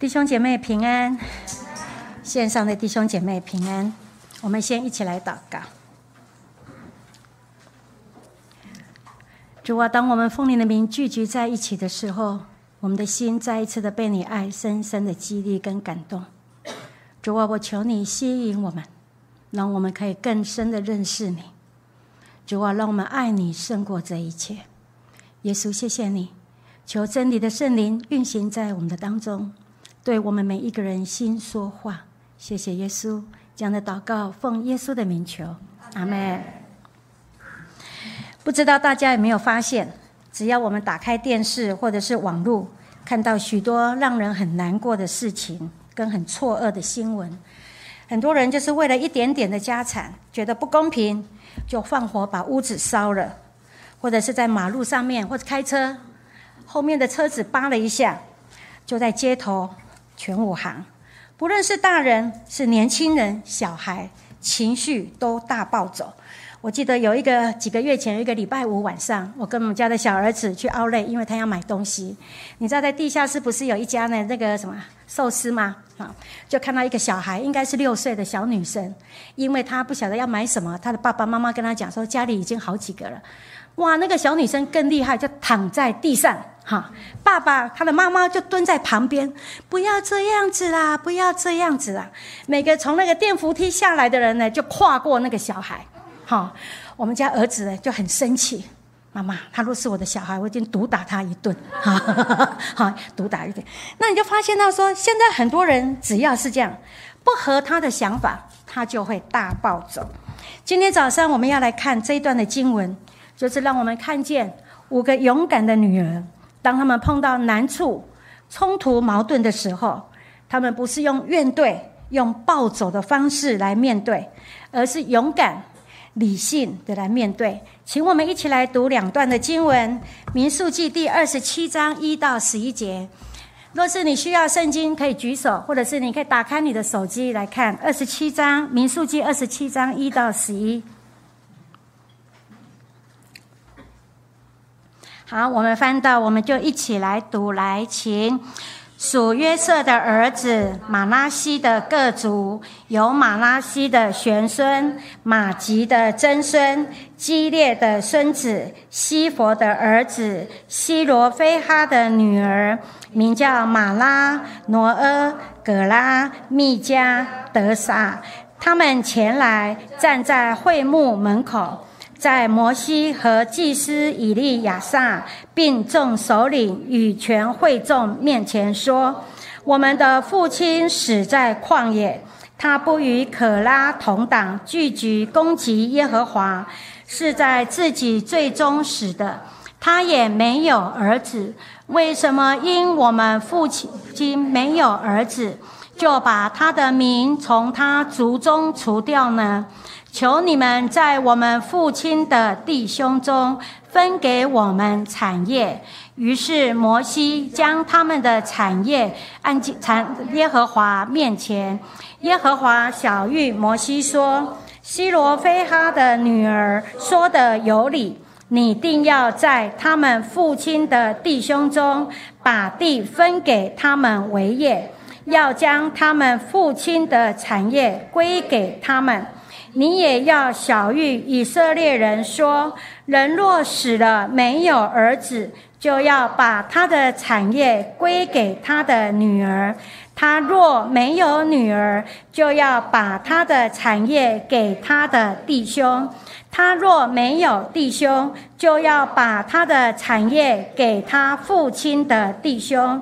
弟兄姐妹平安，线上的弟兄姐妹平安。我们先一起来祷告。主啊，当我们奉你的名聚集在一起的时候，我们的心再一次的被你爱深深的激励跟感动。主啊，我求你吸引我们，让我们可以更深的认识你。主啊，让我们爱你胜过这一切。耶稣，谢谢你，求真理的圣灵运行在我们的当中。对我们每一个人心说话，谢谢耶稣这样的祷告，奉耶稣的名求，阿门。不知道大家有没有发现，只要我们打开电视或者是网络，看到许多让人很难过的事情跟很错愕的新闻，很多人就是为了一点点的家产，觉得不公平，就放火把屋子烧了，或者是在马路上面或者开车，后面的车子扒了一下，就在街头。全武行，不论是大人是年轻人、小孩，情绪都大暴走。我记得有一个几个月前，有一个礼拜五晚上，我跟我们家的小儿子去奥莱，因为他要买东西。你知道在地下室不是有一家呢？那个什么寿司吗？啊，就看到一个小孩，应该是六岁的小女生，因为她不晓得要买什么，她的爸爸妈妈跟她讲说，家里已经好几个了。哇，那个小女生更厉害，就躺在地上。哈，爸爸，他的妈妈就蹲在旁边，不要这样子啦，不要这样子啦。每个从那个电扶梯下来的人呢，就跨过那个小孩。哈，我们家儿子呢就很生气，妈妈，他若是我的小孩，我已经毒打他一顿。哈，好，毒打一顿。那你就发现到说，现在很多人只要是这样，不合他的想法，他就会大暴走。今天早上我们要来看这一段的经文，就是让我们看见五个勇敢的女儿。当他们碰到难处、冲突、矛盾的时候，他们不是用怨怼、用暴走的方式来面对，而是勇敢、理性的来面对。请我们一起来读两段的经文，《民数记》第二十七章一到十一节。若是你需要圣经，可以举手，或者是你可以打开你的手机来看二十七章《民数记》二十七章一到十一。好，我们翻到，我们就一起来读来，请属约瑟的儿子马拉西的各族，有马拉西的玄孙、马吉的曾孙、基列的孙子、西佛的儿子、西罗非哈的女儿，名叫马拉、挪阿、葛拉、密加、德萨，他们前来站在会幕门口。在摩西和祭司以利亚撒并众首领与全会众面前说：“我们的父亲死在旷野，他不与可拉同党聚集攻击耶和华，是在自己最终死的。他也没有儿子。为什么因我们父亲没有儿子，就把他的名从他族中除掉呢？”求你们在我们父亲的弟兄中分给我们产业。于是摩西将他们的产业按产耶和华面前。耶和华小谕摩西说：“希罗非哈的女儿说的有理，你定要在他们父亲的弟兄中把地分给他们为业，要将他们父亲的产业归给他们。”你也要小谕以色列人说：人若死了没有儿子，就要把他的产业归给他的女儿；他若没有女儿，就要把他的产业给他的弟兄；他若没有弟兄，就要把他的产业给他父亲的弟兄。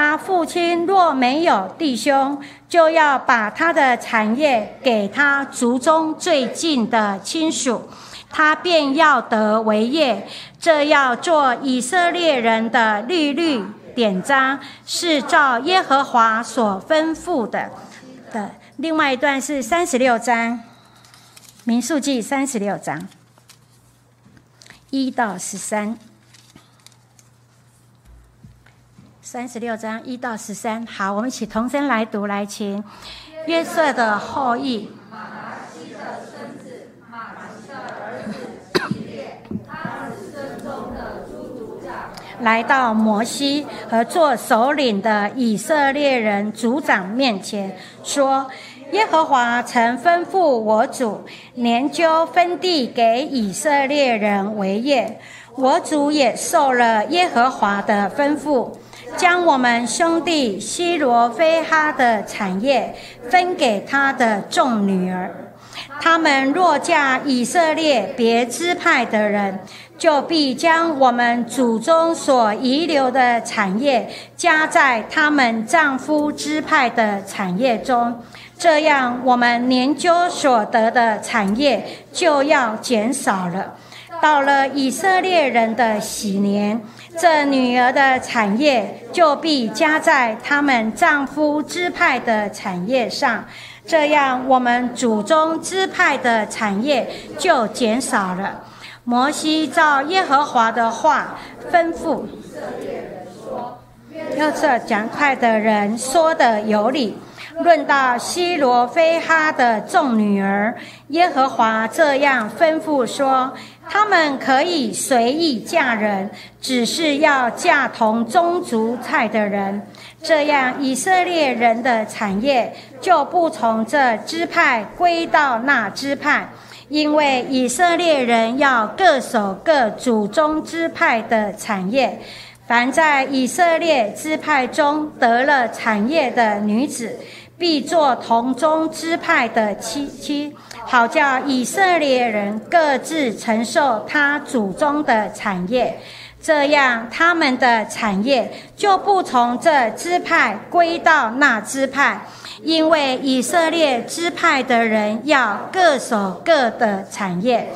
他父亲若没有弟兄，就要把他的产业给他族中最近的亲属，他便要得为业。这要做以色列人的律律典章，是照耶和华所吩咐的。的另外一段是三十六章，民数记三十六章一到十三。三十六章一到十三，好，我们一起同声来读，来请约瑟的后裔。马拉西的孙子，马吉的儿子列，他子孙中的诸族长。来到摩西和做首领的以色列人族长面前，说：“耶和华曾吩咐我主研究分地给以色列人为业，我主也受了耶和华的吩咐。”将我们兄弟西罗非哈的产业分给他的众女儿，他们若嫁以色列别支派的人，就必将我们祖宗所遗留的产业加在他们丈夫支派的产业中，这样我们研究所得的产业就要减少了。到了以色列人的喜年。这女儿的产业就必加在他们丈夫支派的产业上，这样我们祖宗支派的产业就减少了。摩西照耶和华的话吩咐，要这讲快的人说的有理。论到希罗非哈的众女儿，耶和华这样吩咐说。他们可以随意嫁人，只是要嫁同宗族菜的人，这样以色列人的产业就不从这支派归到那支派，因为以色列人要各守各祖宗支派的产业。凡在以色列支派中得了产业的女子，必做同宗支派的妻妻。好叫以色列人各自承受他祖宗的产业，这样他们的产业就不从这支派归到那支派，因为以色列支派的人要各守各的产业。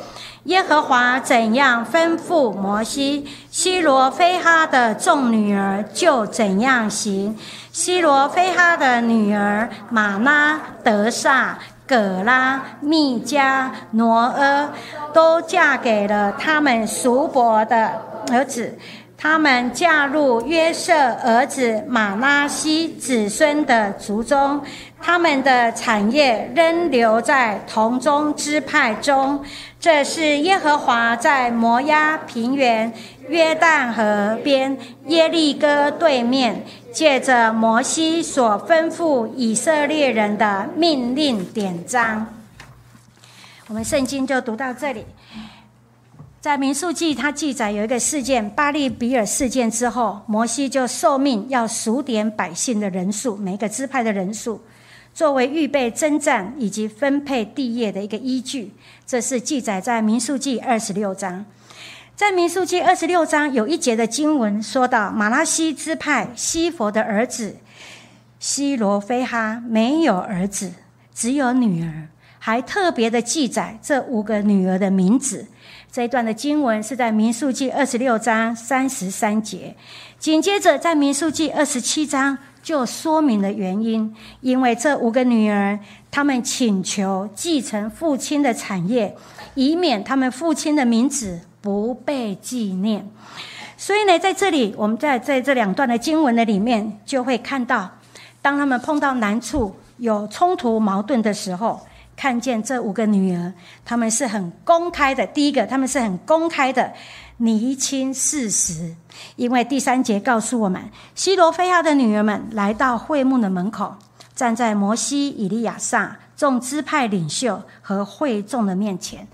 耶和华怎样吩咐摩西，希罗非哈的众女儿就怎样行。希罗非哈的女儿玛拉德萨。葛拉、密加、挪阿都嫁给了他们叔伯的儿子，他们嫁入约瑟儿子马拉西子孙的族中，他们的产业仍留在同宗支派中。这是耶和华在摩押平原、约旦河边、耶利哥对面。借着摩西所吩咐以色列人的命令典章，我们圣经就读到这里。在民数记，它记载有一个事件——巴利比尔事件之后，摩西就受命要数点百姓的人数，每个支派的人数，作为预备征战以及分配地业的一个依据。这是记载在民数记二十六章。在民数记二十六章有一节的经文说到，马拉西支派西佛的儿子西罗非哈没有儿子，只有女儿，还特别的记载这五个女儿的名字。这一段的经文是在民数记二十六章三十三节。紧接着在民数记二十七章就说明了原因，因为这五个女儿，她们请求继承父亲的产业，以免他们父亲的名字。不被纪念，所以呢，在这里，我们在在这两段的经文的里面，就会看到，当他们碰到难处、有冲突、矛盾的时候，看见这五个女儿，他们是很公开的。第一个，他们是很公开的厘清事实，因为第三节告诉我们，西罗非亚的女儿们来到会幕的门口，站在摩西、以利亚撒众支派领袖和会众的面前。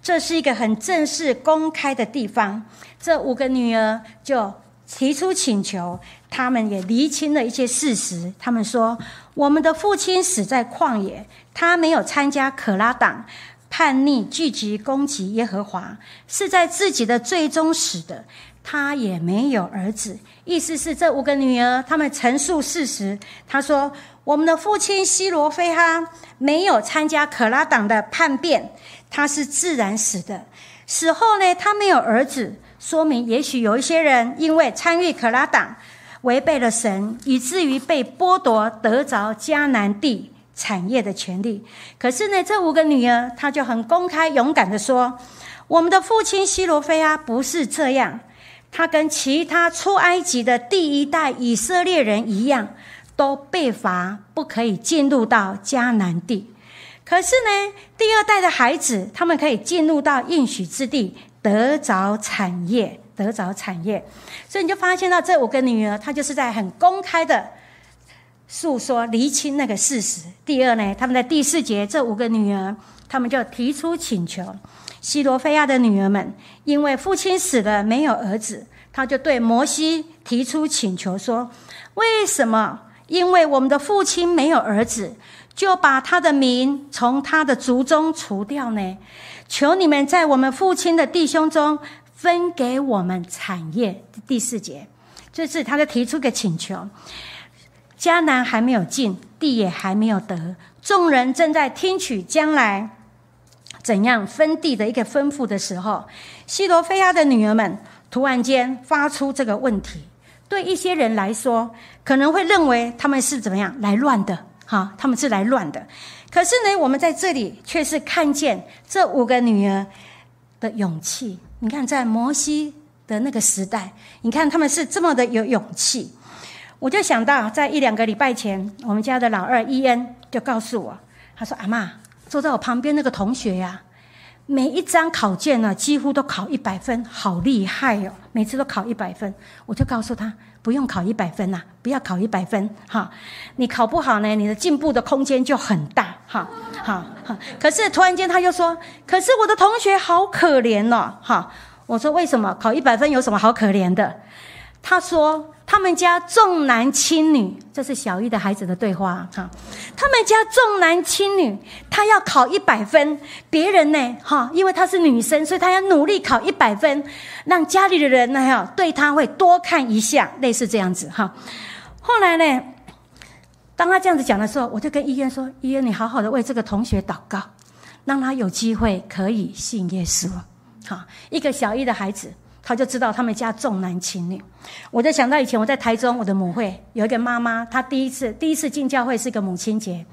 这是一个很正式、公开的地方。这五个女儿就提出请求，他们也厘清了一些事实。他们说：“我们的父亲死在旷野，他没有参加可拉党叛逆、聚集攻击耶和华，是在自己的罪中死的。他也没有儿子。”意思是这五个女儿，他们陈述事实。他说：“我们的父亲西罗非哈没有参加可拉党的叛变。”他是自然死的，死后呢，他没有儿子，说明也许有一些人因为参与可拉党，违背了神，以至于被剥夺得着迦南地产业的权利。可是呢，这五个女儿，她就很公开勇敢的说：“我们的父亲希罗菲亚不是这样，他跟其他出埃及的第一代以色列人一样，都被罚不可以进入到迦南地。”可是呢，第二代的孩子，他们可以进入到应许之地，得着产业，得着产业。所以你就发现到这五个女儿，她就是在很公开的诉说、厘清那个事实。第二呢，他们在第四节，这五个女儿，他们就提出请求。西罗菲亚的女儿们，因为父亲死了没有儿子，他就对摩西提出请求说：“为什么？因为我们的父亲没有儿子。”就把他的名从他的族中除掉呢？求你们在我们父亲的弟兄中分给我们产业。第四节，这是他的提出个请求。迦南还没有进，地也还没有得，众人正在听取将来怎样分地的一个吩咐的时候，西罗菲亚的女儿们突然间发出这个问题。对一些人来说，可能会认为他们是怎么样来乱的。哈，他们是来乱的，可是呢，我们在这里却是看见这五个女儿的勇气。你看，在摩西的那个时代，你看他们是这么的有勇气。我就想到，在一两个礼拜前，我们家的老二伊恩就告诉我，他说：“阿妈，坐在我旁边那个同学呀，每一张考卷呢，几乎都考一百分，好厉害哦，每次都考一百分。”我就告诉他。不用考一百分呐，不要考一百分哈。你考不好呢，你的进步的空间就很大哈。好。可是突然间他又说：“可是我的同学好可怜哦。”哈，我说：“为什么考一百分有什么好可怜的？”他说。他们家重男轻女，这是小玉的孩子的对话哈。他们家重男轻女，她要考一百分，别人呢哈，因为她是女生，所以她要努力考一百分，让家里的人呢哈对她会多看一下，类似这样子哈。后来呢，当他这样子讲的时候，我就跟医院说：“医院，你好好的为这个同学祷告，让他有机会可以信耶稣。”好，一个小一的孩子。他就知道他们家重男轻女，我就想到以前我在台中，我的母会有一个妈妈，她第一次第一次进教会是个母亲节，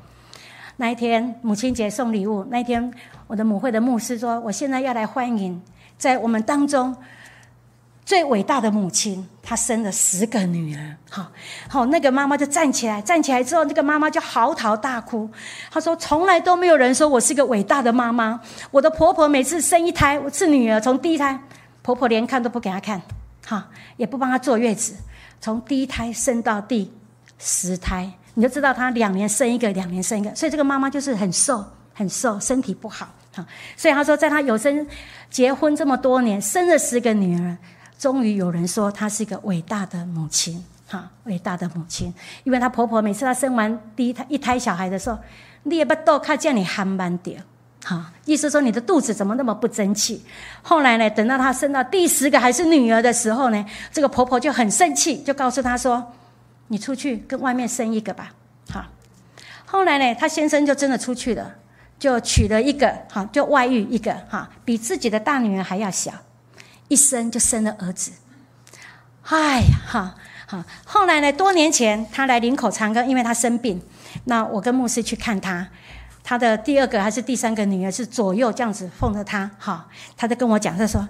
那一天母亲节送礼物，那一天我的母会的牧师说，我现在要来欢迎在我们当中最伟大的母亲，她生了十个女儿，好，好，那个妈妈就站起来，站起来之后，那个妈妈就嚎啕大哭，她说从来都没有人说我是个伟大的妈妈，我的婆婆每次生一胎，我是女儿，从第一胎。婆婆连看都不给她看，哈，也不帮她坐月子，从第一胎生到第十胎，你就知道她两年生一个，两年生一个，所以这个妈妈就是很瘦，很瘦，身体不好，哈。所以她说，在她有生结婚这么多年，生了十个女儿，终于有人说她是一个伟大的母亲，哈，伟大的母亲，因为她婆婆每次她生完第一胎一胎小孩的时候，你也不都看见你憨慢点。好，意思说你的肚子怎么那么不争气？后来呢，等到她生到第十个还是女儿的时候呢，这个婆婆就很生气，就告诉她说：“你出去跟外面生一个吧。”好，后来呢，她先生就真的出去了，就娶了一个，好，就外遇一个，哈，比自己的大女儿还要小，一生就生了儿子。哎呀，哈，好，后来呢，多年前她来林口长庚，因为她生病，那我跟牧师去看她。他的第二个还是第三个女儿是左右这样子奉着他，哈，他在跟我讲，他说：“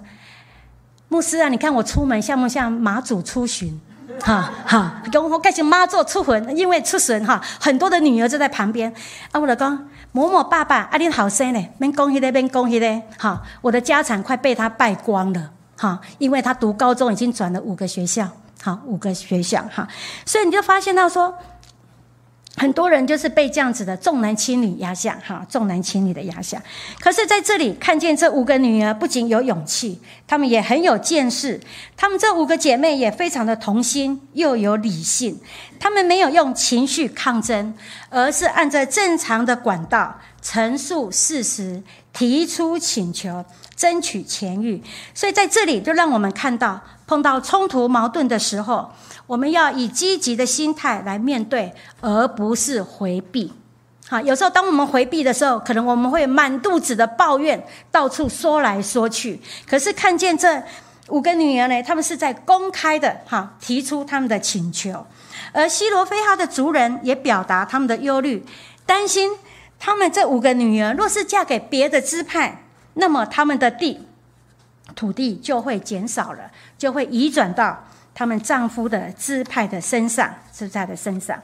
牧师啊，你看我出门像不像马祖出巡？哈哈，跟我开始妈祖出魂，因为出巡哈，很多的女儿就在旁边。啊，我老公某某爸爸，啊，你好生嘞，边恭喜嘞，边恭喜嘞，哈，我的家产快被他败光了，哈，因为他读高中已经转了五个学校，好，五个学校，哈，所以你就发现到说。”很多人就是被这样子的重男轻女压下，哈，重男轻女的压下。可是在这里看见这五个女儿，不仅有勇气，她们也很有见识。她们这五个姐妹也非常的童心，又有理性。她们没有用情绪抗争，而是按照正常的管道陈述事实，提出请求，争取痊愈。所以在这里就让我们看到，碰到冲突矛盾的时候。我们要以积极的心态来面对，而不是回避。好，有时候当我们回避的时候，可能我们会满肚子的抱怨，到处说来说去。可是看见这五个女儿呢，她们是在公开的哈提出他们的请求，而西罗非哈的族人也表达他们的忧虑，担心他们这五个女儿若是嫁给别的支派，那么他们的地土地就会减少了，就会移转到。他们丈夫的支派的身上，是在的身上，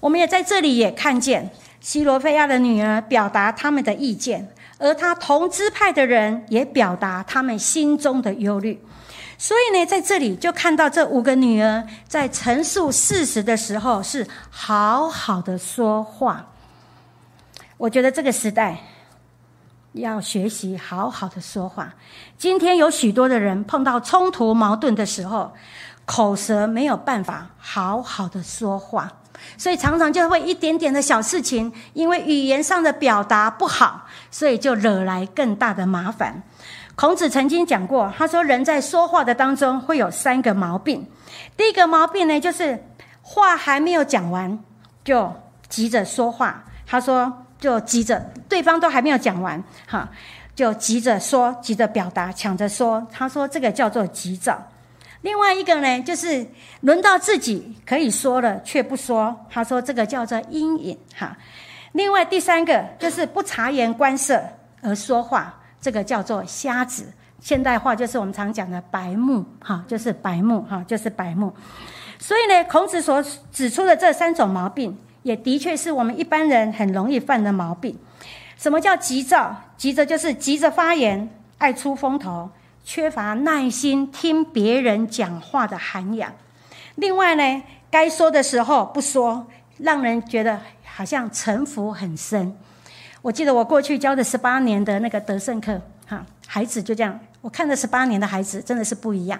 我们也在这里也看见西罗菲亚的女儿表达他们的意见，而他同支派的人也表达他们心中的忧虑。所以呢，在这里就看到这五个女儿在陈述事实的时候是好好的说话。我觉得这个时代要学习好好的说话。今天有许多的人碰到冲突矛盾的时候，口舌没有办法好好的说话。所以常常就会一点点的小事情，因为语言上的表达不好，所以就惹来更大的麻烦。孔子曾经讲过，他说人在说话的当中会有三个毛病。第一个毛病呢，就是话还没有讲完就急着说话。他说就急着对方都还没有讲完，哈，就急着说，急着表达，抢着说。他说这个叫做急躁。另外一个呢，就是轮到自己可以说了却不说。他说这个叫做阴影哈。另外第三个就是不察言观色而说话，这个叫做瞎子。现代化就是我们常讲的白目哈，就是白目哈，就是白目。所以呢，孔子所指出的这三种毛病，也的确是我们一般人很容易犯的毛病。什么叫急躁？急着就是急着发言，爱出风头。缺乏耐心听别人讲话的涵养，另外呢，该说的时候不说，让人觉得好像城府很深。我记得我过去教的十八年的那个德胜课，哈，孩子就这样，我看了十八年的孩子真的是不一样。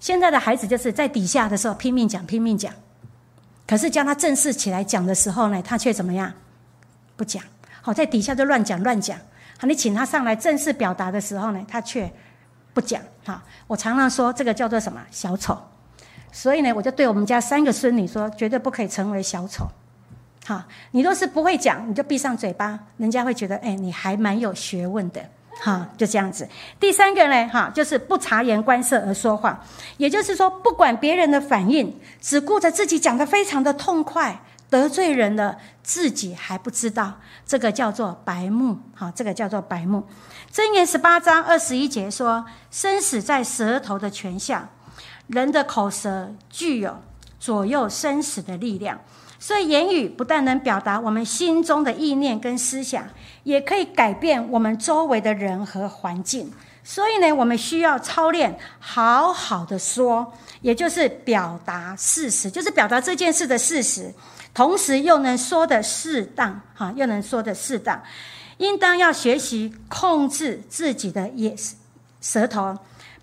现在的孩子就是在底下的时候拼命讲拼命讲，可是叫他正式起来讲的时候呢，他却怎么样？不讲。好，在底下就乱讲乱讲。好，你请他上来正式表达的时候呢，他却。不讲哈，我常常说这个叫做什么小丑，所以呢，我就对我们家三个孙女说，绝对不可以成为小丑。哈，你若是不会讲，你就闭上嘴巴，人家会觉得哎，你还蛮有学问的。哈，就这样子。第三个呢，哈，就是不察言观色而说话，也就是说，不管别人的反应，只顾着自己讲的非常的痛快，得罪人了，自己还不知道，这个叫做白目。哈，这个叫做白目。箴言十八章二十一节说：“生死在舌头的权下，人的口舌具有左右生死的力量。所以，言语不但能表达我们心中的意念跟思想，也可以改变我们周围的人和环境。所以呢，我们需要操练，好好的说，也就是表达事实，就是表达这件事的事实，同时又能说的适当，哈，又能说的适当。”应当要学习控制自己的也舌头，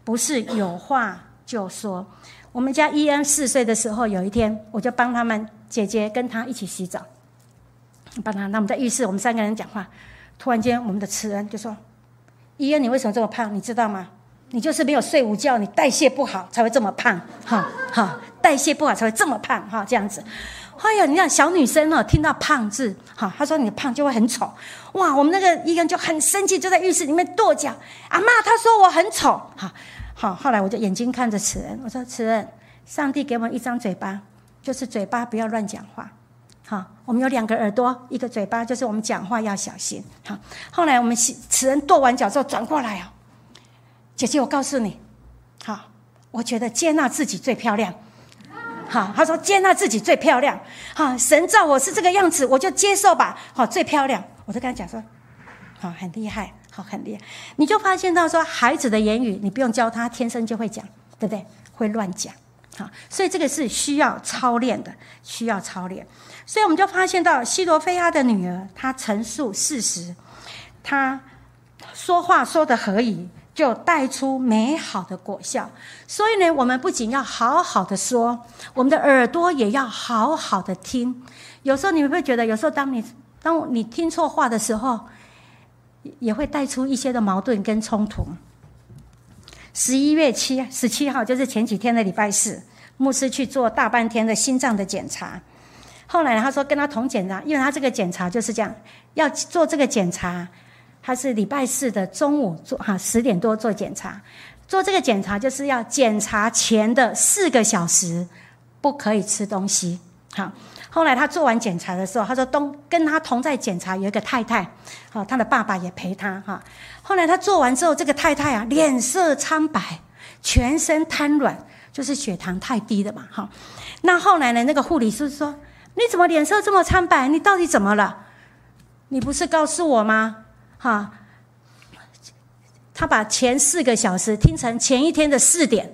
不是有话就说。我们家伊恩四岁的时候，有一天我就帮他们姐姐跟他一起洗澡，帮他。那我们在浴室，我们三个人讲话。突然间，我们的慈恩就说：“伊恩，你为什么这么胖？你知道吗？你就是没有睡午觉，你代谢不好才会这么胖。哈，哈，代谢不好才会这么胖。哈，这样子。”哎呀，你看小女生哦，听到“胖”字，哈，她说你胖就会很丑，哇！我们那个医生就很生气，就在浴室里面跺脚。阿妈，她说我很丑，哈，好。后来我就眼睛看着慈恩，我说：“慈恩，上帝给我们一张嘴巴，就是嘴巴不要乱讲话，好。我们有两个耳朵，一个嘴巴，就是我们讲话要小心。好。后来我们此人跺完脚之后转过来哦，姐姐，我告诉你，好，我觉得接纳自己最漂亮。”好，他说接纳自己最漂亮。好，神造我是这个样子，我就接受吧。好，最漂亮，我就跟他讲说，好，很厉害，好，很厉害。你就发现到说，孩子的言语你不用教他，天生就会讲，对不对？会乱讲。好，所以这个是需要操练的，需要操练。所以我们就发现到西罗菲亚的女儿，她陈述事实，她说话说的合宜。就带出美好的果效，所以呢，我们不仅要好好的说，我们的耳朵也要好好的听。有时候你们会觉得，有时候当你当你听错话的时候，也会带出一些的矛盾跟冲突。十一月七十七号就是前几天的礼拜四，牧师去做大半天的心脏的检查，后来他说跟他同检查，因为他这个检查就是这样，要做这个检查。他是礼拜四的中午做哈十点多做检查，做这个检查就是要检查前的四个小时不可以吃东西。好，后来他做完检查的时候，他说东跟他同在检查有一个太太，好，他的爸爸也陪他哈。后来他做完之后，这个太太啊脸色苍白，全身瘫软，就是血糖太低的嘛哈。那后来呢，那个护理师说：“你怎么脸色这么苍白？你到底怎么了？你不是告诉我吗？”哈，他把前四个小时听成前一天的四点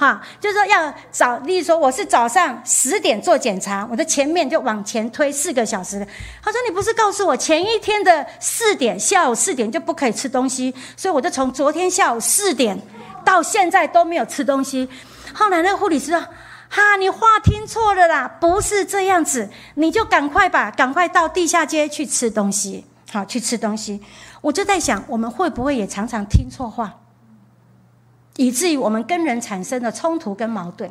哈，就是说要早，例如说我是早上十点做检查，我的前面就往前推四个小时。他说你不是告诉我前一天的四点，下午四点就不可以吃东西，所以我就从昨天下午四点到现在都没有吃东西。后来那个护理师说：“哈，你话听错了啦，不是这样子，你就赶快吧，赶快到地下街去吃东西，好去吃东西。”我就在想，我们会不会也常常听错话？以至于我们跟人产生的冲突跟矛盾，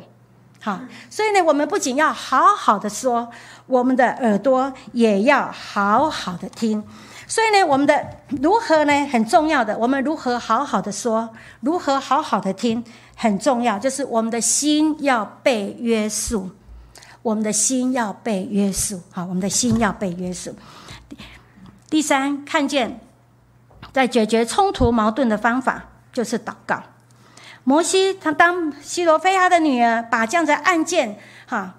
好，所以呢，我们不仅要好好的说，我们的耳朵也要好好的听。所以呢，我们的如何呢很重要的，我们如何好好的说，如何好好的听很重要，就是我们的心要被约束，我们的心要被约束，好，我们的心要被约束。第三，看见在解决冲突矛盾的方法就是祷告。摩西他当西罗非亚的女儿把这样的案件，哈，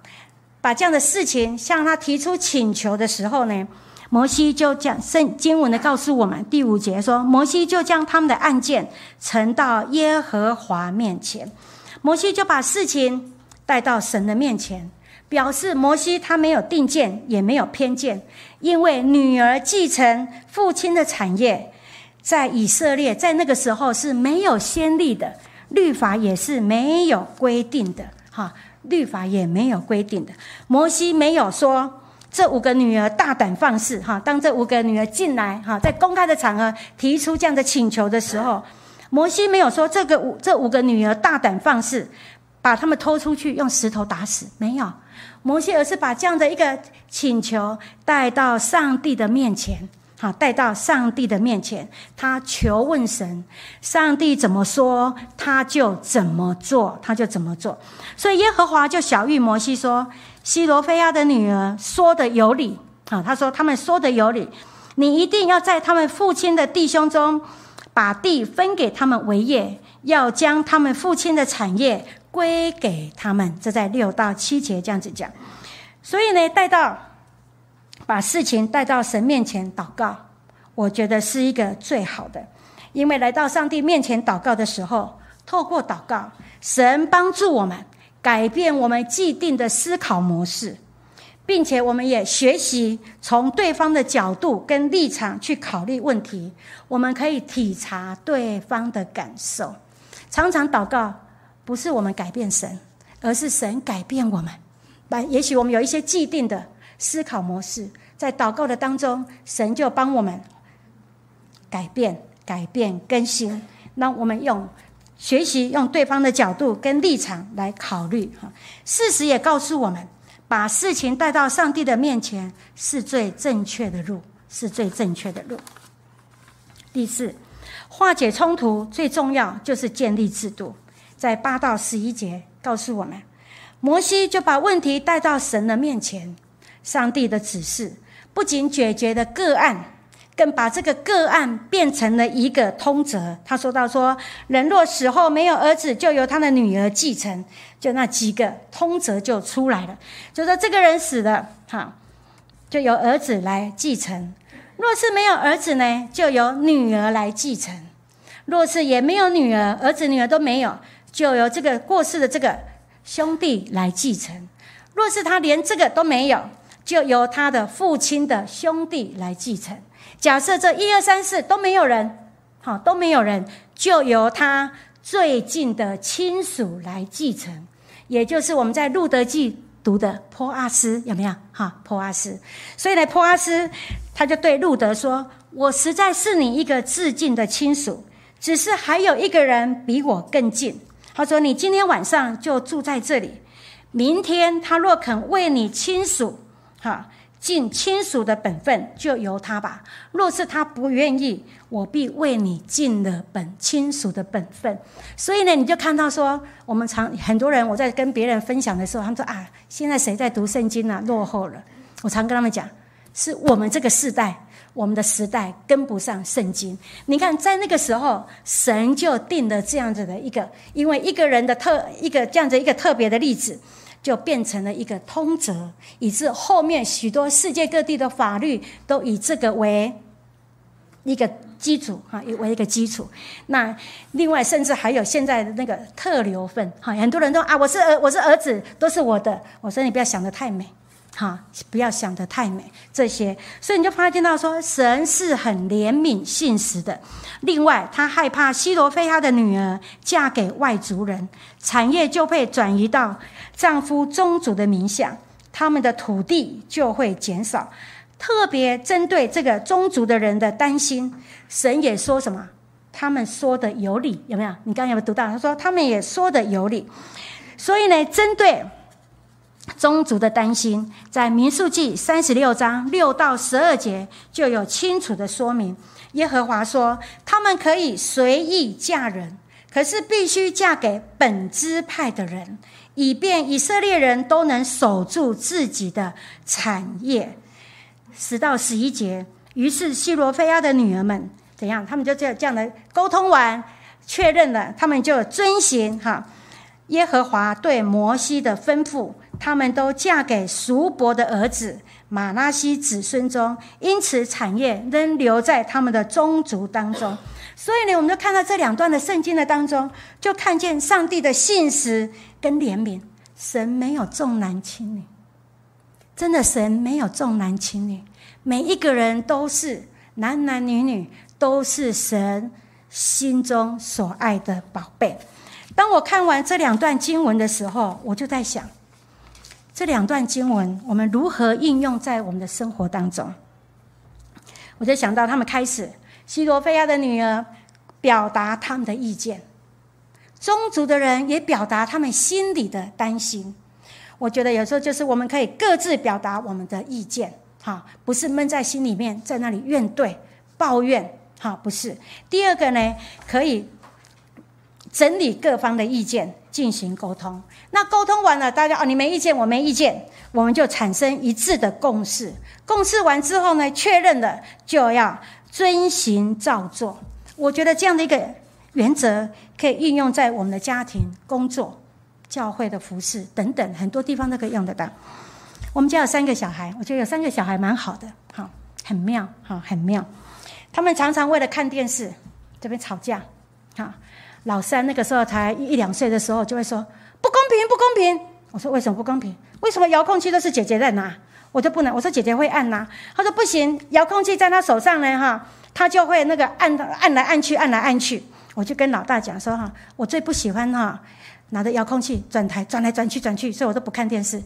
把这样的事情向他提出请求的时候呢，摩西就将圣经文的告诉我们第五节说，摩西就将他们的案件呈到耶和华面前，摩西就把事情带到神的面前，表示摩西他没有定见也没有偏见，因为女儿继承父亲的产业，在以色列在那个时候是没有先例的。律法也是没有规定的，哈，律法也没有规定的。摩西没有说这五个女儿大胆放肆，哈，当这五个女儿进来，哈，在公开的场合提出这样的请求的时候，摩西没有说这个五这五个女儿大胆放肆，把他们拖出去用石头打死，没有。摩西而是把这样的一个请求带到上帝的面前。好，带到上帝的面前，他求问神，上帝怎么说，他就怎么做，他就怎么做。所以耶和华就小谕摩西说：“西罗非亚的女儿说的有理。啊，他说他们说的有理，你一定要在他们父亲的弟兄中，把地分给他们为业，要将他们父亲的产业归给他们。”这在六到七节这样子讲。所以呢，带到。把事情带到神面前祷告，我觉得是一个最好的，因为来到上帝面前祷告的时候，透过祷告，神帮助我们改变我们既定的思考模式，并且我们也学习从对方的角度跟立场去考虑问题，我们可以体察对方的感受。常常祷告不是我们改变神，而是神改变我们。把也许我们有一些既定的。思考模式在祷告的当中，神就帮我们改变、改变、更新。那我们用学习，用对方的角度跟立场来考虑。哈，事实也告诉我们，把事情带到上帝的面前是最正确的路，是最正确的路。第四，化解冲突最重要就是建立制度。在八到十一节告诉我们，摩西就把问题带到神的面前。上帝的指示不仅解决了个案，更把这个个案变成了一个通则。他说到：“说人若死后没有儿子，就由他的女儿继承。”就那几个通则就出来了。就说这个人死了，哈，就由儿子来继承；若是没有儿子呢，就由女儿来继承；若是也没有女儿，儿子女儿都没有，就由这个过世的这个兄弟来继承；若是他连这个都没有，就由他的父亲的兄弟来继承。假设这一二三四都没有人，好都没有人，就由他最近的亲属来继承，也就是我们在路德记读的坡阿斯，有没有？哈，坡阿斯。所以呢，坡阿斯他就对路德说：“我实在是你一个至近的亲属，只是还有一个人比我更近。他说：你今天晚上就住在这里，明天他若肯为你亲属。”哈，尽亲属的本分，就由他吧。若是他不愿意，我必为你尽了本亲属的本分。所以呢，你就看到说，我们常很多人，我在跟别人分享的时候，他们说啊，现在谁在读圣经呢？落后了。我常跟他们讲，是我们这个世代，我们的时代跟不上圣经。你看，在那个时候，神就定了这样子的一个，因为一个人的特一个这样子一个特别的例子。就变成了一个通则，以致后面许多世界各地的法律都以这个为一个基础哈，为一个基础。那另外，甚至还有现在的那个特留份哈，很多人都啊，我是儿，我是儿子，都是我的。我说你不要想的太美。哈，不要想得太美，这些，所以你就发现到说，神是很怜悯信实的。另外，他害怕西罗非亚的女儿嫁给外族人，产业就会转移到丈夫宗族的名下，他们的土地就会减少。特别针对这个宗族的人的担心，神也说什么？他们说的有理，有没有？你刚刚有没有读到？他说他们也说的有理。所以呢，针对。宗族的担心，在民数记三十六章六到十二节就有清楚的说明。耶和华说，他们可以随意嫁人，可是必须嫁给本支派的人，以便以色列人都能守住自己的产业。十到十一节，于是希罗非亚的女儿们怎样？他们就这样这样的沟通完，确认了，他们就遵行哈耶和华对摩西的吩咐。他们都嫁给叔伯的儿子马拉西子孙中，因此产业仍留在他们的宗族当中。所以呢，我们就看到这两段的圣经的当中，就看见上帝的信实跟怜悯。神没有重男轻女，真的神没有重男轻女，每一个人都是男男女女，都是神心中所爱的宝贝。当我看完这两段经文的时候，我就在想。这两段经文，我们如何应用在我们的生活当中？我就想到，他们开始西罗菲亚的女儿表达他们的意见，宗族的人也表达他们心里的担心。我觉得有时候就是我们可以各自表达我们的意见，哈，不是闷在心里面，在那里怨怼、抱怨，哈，不是。第二个呢，可以整理各方的意见。进行沟通，那沟通完了，大家哦，你没意见，我没意见，我们就产生一致的共识。共识完之后呢，确认了就要遵行照做。我觉得这样的一个原则可以运用在我们的家庭、工作、教会的服饰等等很多地方都可以用得到。我们家有三个小孩，我觉得有三个小孩蛮好的，好，很妙，好，很妙。他们常常为了看电视这边吵架，好。老三那个时候才一两岁的时候，就会说不公平，不公平。我说为什么不公平？为什么遥控器都是姐姐在拿，我就不能？我说姐姐会按呐。他说不行，遥控器在他手上呢，哈，他就会那个按按来按去，按来按去。我就跟老大讲说哈，我最不喜欢哈拿着遥控器转台转来转去转去，所以我都不看电视，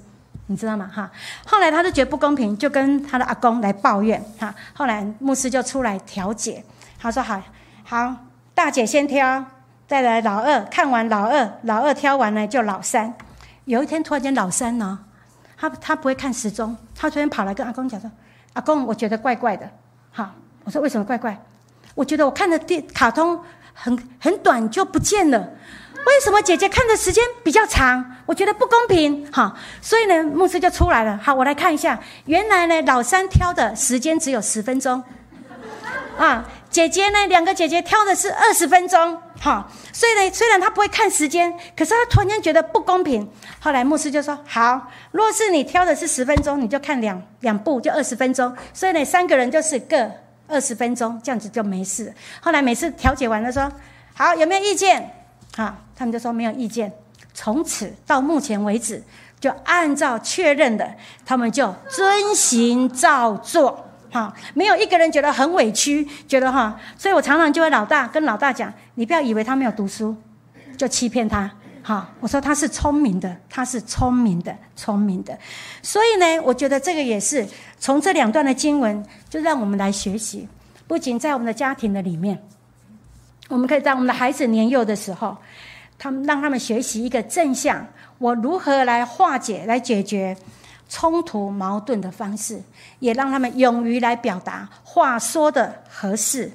你知道吗？哈。后来他就觉得不公平，就跟他的阿公来抱怨哈。后来牧师就出来调解，他说好，好，大姐先挑。再来老二，看完老二，老二挑完了就老三。有一天突然间老三呢，他他不会看时钟，他昨天跑来跟阿公讲说：“阿公，我觉得怪怪的。”好，我说为什么怪怪？我觉得我看的电卡通很很短就不见了，为什么姐姐看的时间比较长？我觉得不公平。好，所以呢，牧师就出来了。好，我来看一下，原来呢老三挑的时间只有十分钟。啊，姐姐呢？两个姐姐挑的是二十分钟，哈，所以呢，虽然他不会看时间，可是他突然间觉得不公平。后来牧师就说：“好，若是你挑的是十分钟，你就看两两步，就二十分钟。所以呢，三个人就是各二十分钟，这样子就没事。后来每次调解完了说：好，有没有意见？好，他们就说没有意见。从此到目前为止，就按照确认的，他们就遵行照做。”好，没有一个人觉得很委屈，觉得哈，所以我常常就会老大跟老大讲，你不要以为他没有读书，就欺骗他。哈，我说他是聪明的，他是聪明的，聪明的。所以呢，我觉得这个也是从这两段的经文，就让我们来学习。不仅在我们的家庭的里面，我们可以在我们的孩子年幼的时候，他们让他们学习一个正向，我如何来化解、来解决。冲突矛盾的方式，也让他们勇于来表达，话说的合适，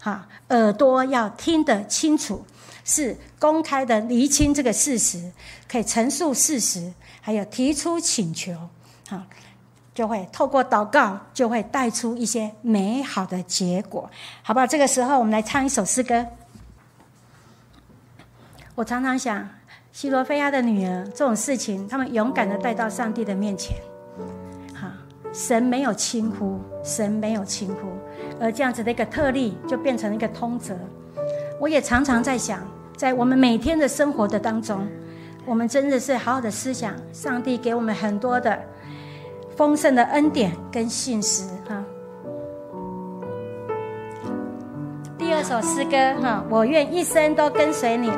哈，耳朵要听得清楚，是公开的厘清这个事实，可以陈述事实，还有提出请求，哈，就会透过祷告，就会带出一些美好的结果，好不好？这个时候，我们来唱一首诗歌。我常常想。希罗菲亚的女儿，这种事情，他们勇敢的带到上帝的面前。哈，神没有轻忽，神没有轻忽。而这样子的一个特例，就变成了一个通则。我也常常在想，在我们每天的生活的当中，我们真的是好好的思想，上帝给我们很多的丰盛的恩典跟信实哈。第二首诗歌哈，我愿一生都跟随你。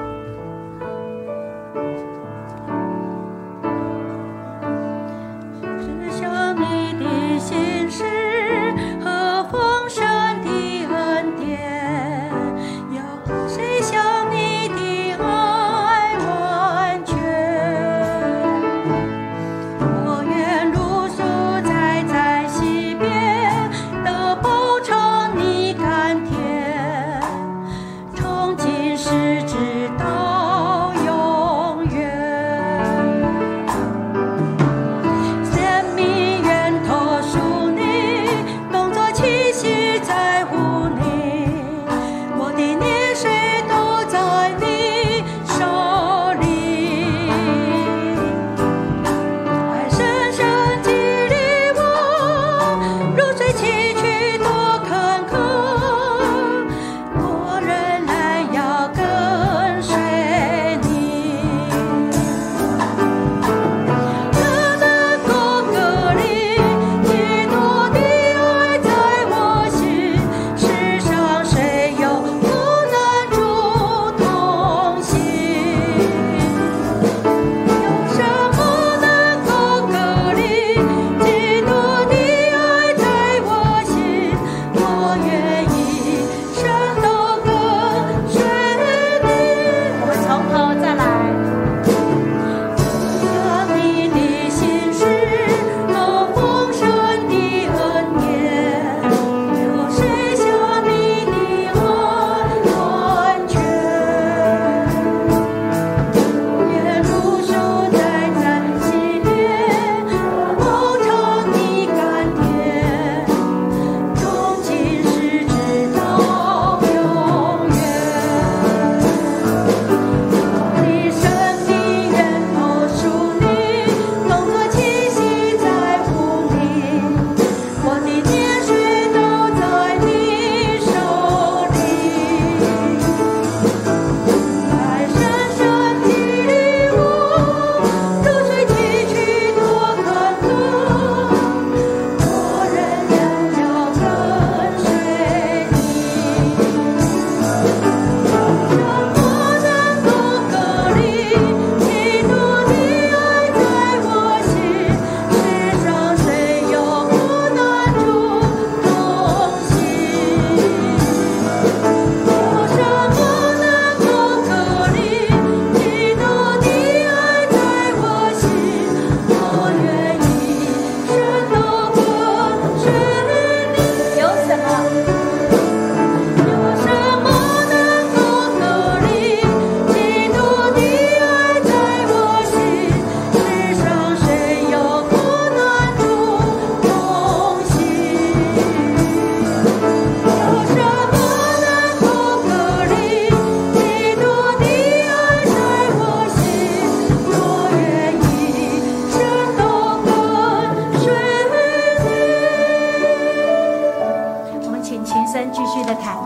琴声继续的弹，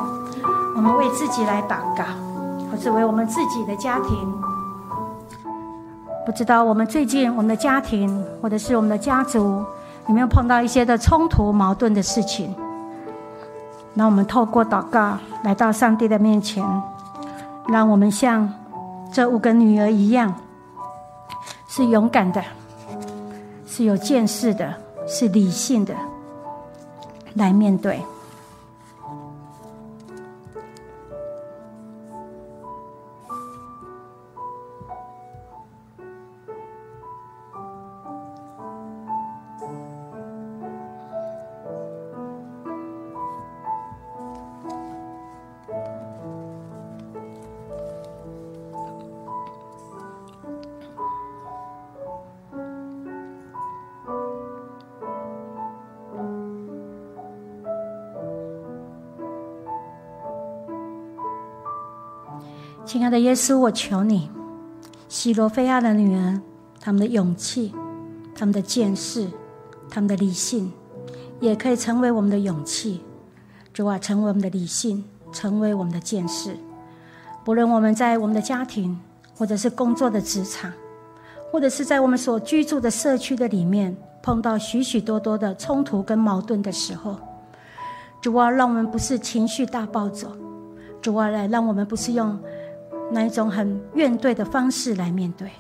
我们为自己来祷告，或是为我们自己的家庭。不知道我们最近我们的家庭或者是我们的家族有没有碰到一些的冲突矛盾的事情？那我们透过祷告来到上帝的面前，让我们像这五个女儿一样，是勇敢的，是有见识的，是理性的，来面对。的耶稣，我求你，希罗菲亚的女儿，他们的勇气，他们的见识，他们的理性，也可以成为我们的勇气，主啊，成为我们的理性，成为我们的见识。不论我们在我们的家庭，或者是工作的职场，或者是在我们所居住的社区的里面，碰到许许多多的冲突跟矛盾的时候，主啊，让我们不是情绪大暴走，主啊，来让我们不是用那一种很怨怼的方式来面对，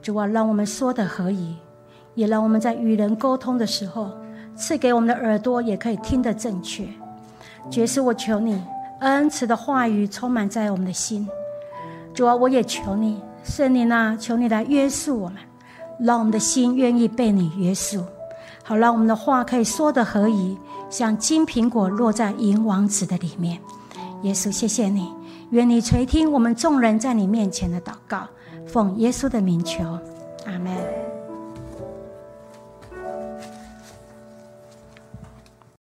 主啊，让我们说的合宜，也让我们在与人沟通的时候，赐给我们的耳朵也可以听得正确。爵士，我求你。恩慈的话语充满在我们的心，主啊，我也求你，圣灵啊，求你来约束我们，让我们的心愿意被你约束，好让我们的话可以说的合宜，像金苹果落在银王子的里面。耶稣，谢谢你，愿你垂听我们众人在你面前的祷告，奉耶稣的名求，阿门。